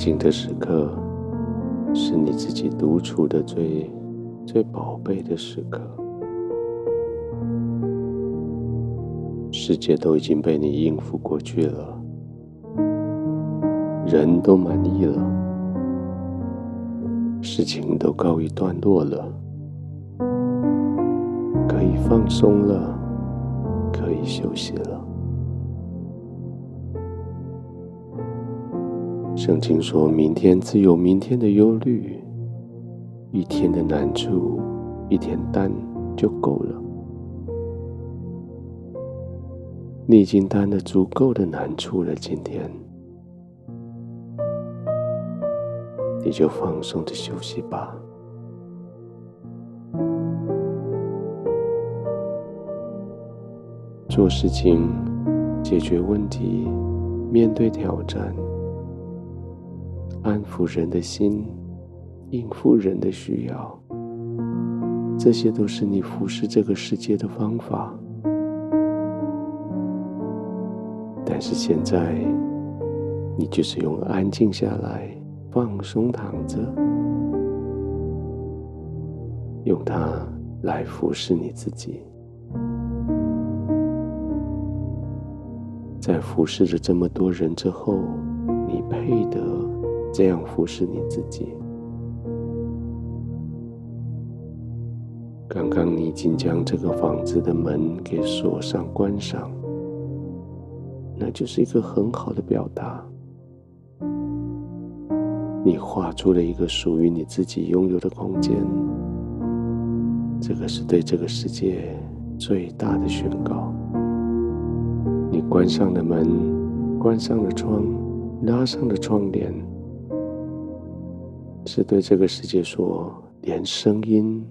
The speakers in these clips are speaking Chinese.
静的时刻，是你自己独处的最最宝贝的时刻。世界都已经被你应付过去了，人都满意了，事情都告一段落了，可以放松了，可以休息了。圣经说：“明天自有明天的忧虑，一天的难处，一天担就够了。你已经担了足够的难处了，今天你就放松的休息吧。做事情，解决问题，面对挑战。”安抚人的心，应付人的需要，这些都是你服侍这个世界的方法。但是现在，你就是用安静下来，放松躺着，用它来服侍你自己。在服侍了这么多人之后，你配得。这样服侍你自己。刚刚你已经将这个房子的门给锁上、关上，那就是一个很好的表达。你画出了一个属于你自己拥有的空间，这个是对这个世界最大的宣告。你关上了门，关上了窗，拉上了窗帘。是对这个世界说，连声音、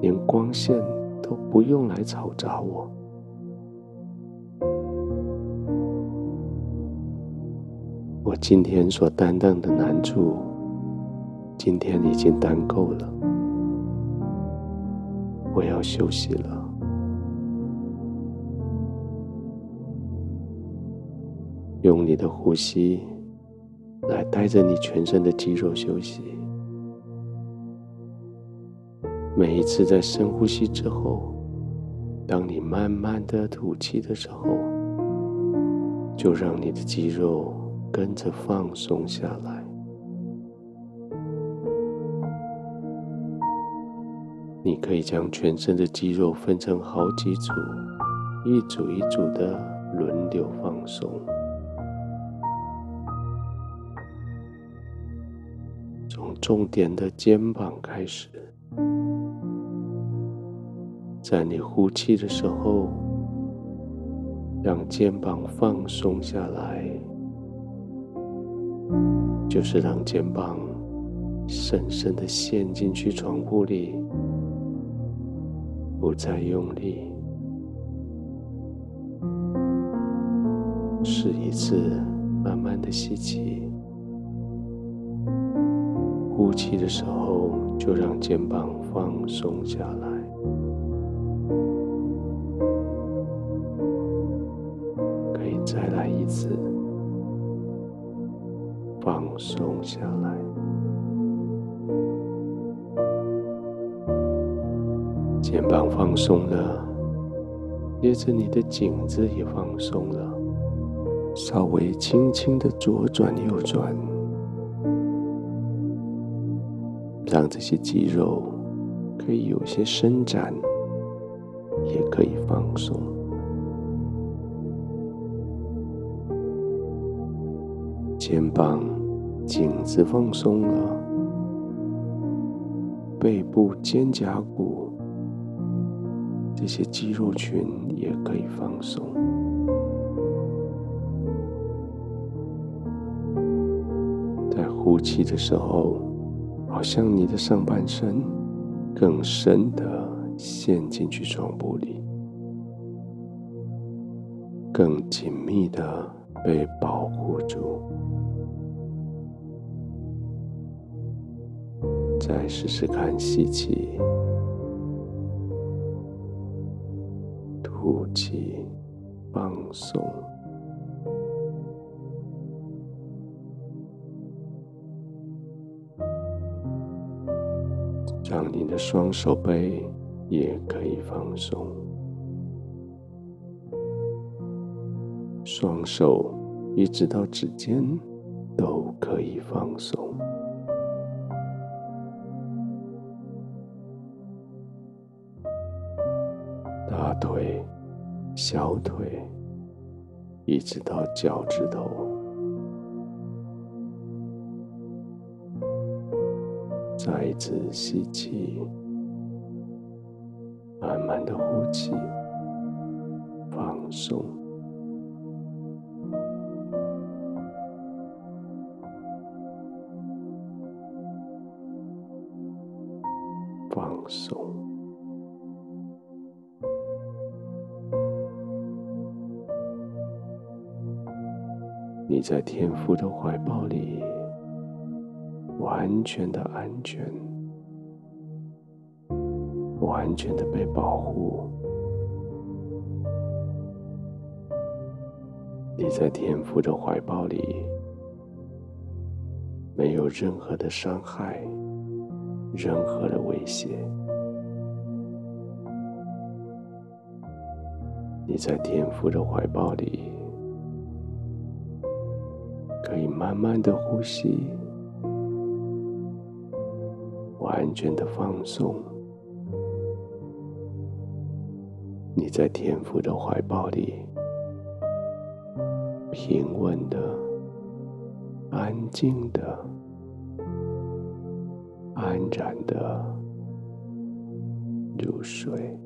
连光线都不用来嘈杂我。我今天所担当的难处，今天已经担够了。我要休息了。用你的呼吸。来带着你全身的肌肉休息。每一次在深呼吸之后，当你慢慢的吐气的时候，就让你的肌肉跟着放松下来。你可以将全身的肌肉分成好几组，一组一组的轮流放松。重点的肩膀开始，在你呼气的时候，让肩膀放松下来，就是让肩膀深深的陷进去床铺里，不再用力。试一次，慢慢的吸气。呼气的时候，就让肩膀放松下来。可以再来一次，放松下来。肩膀放松了，接着你的颈子也放松了，稍微轻轻的左转右转。让这些肌肉可以有些伸展，也可以放松。肩膀、颈子放松了，背部、肩胛骨这些肌肉群也可以放松。在呼气的时候。好像你的上半身更深的陷进去床铺里，更紧密的被保护住。再试试看，吸气，吐气，放松。让你的双手背也可以放松，双手一直到指尖都可以放松，大腿、小腿一直到脚趾头。再一次吸气，慢慢的呼气，放松，放松。你在天父的怀抱里。完全的安全，完全的被保护。你在天父的怀抱里，没有任何的伤害，任何的威胁。你在天父的怀抱里，可以慢慢的呼吸。完全的放松，你在天父的怀抱里，平稳的、安静的、安然的入睡。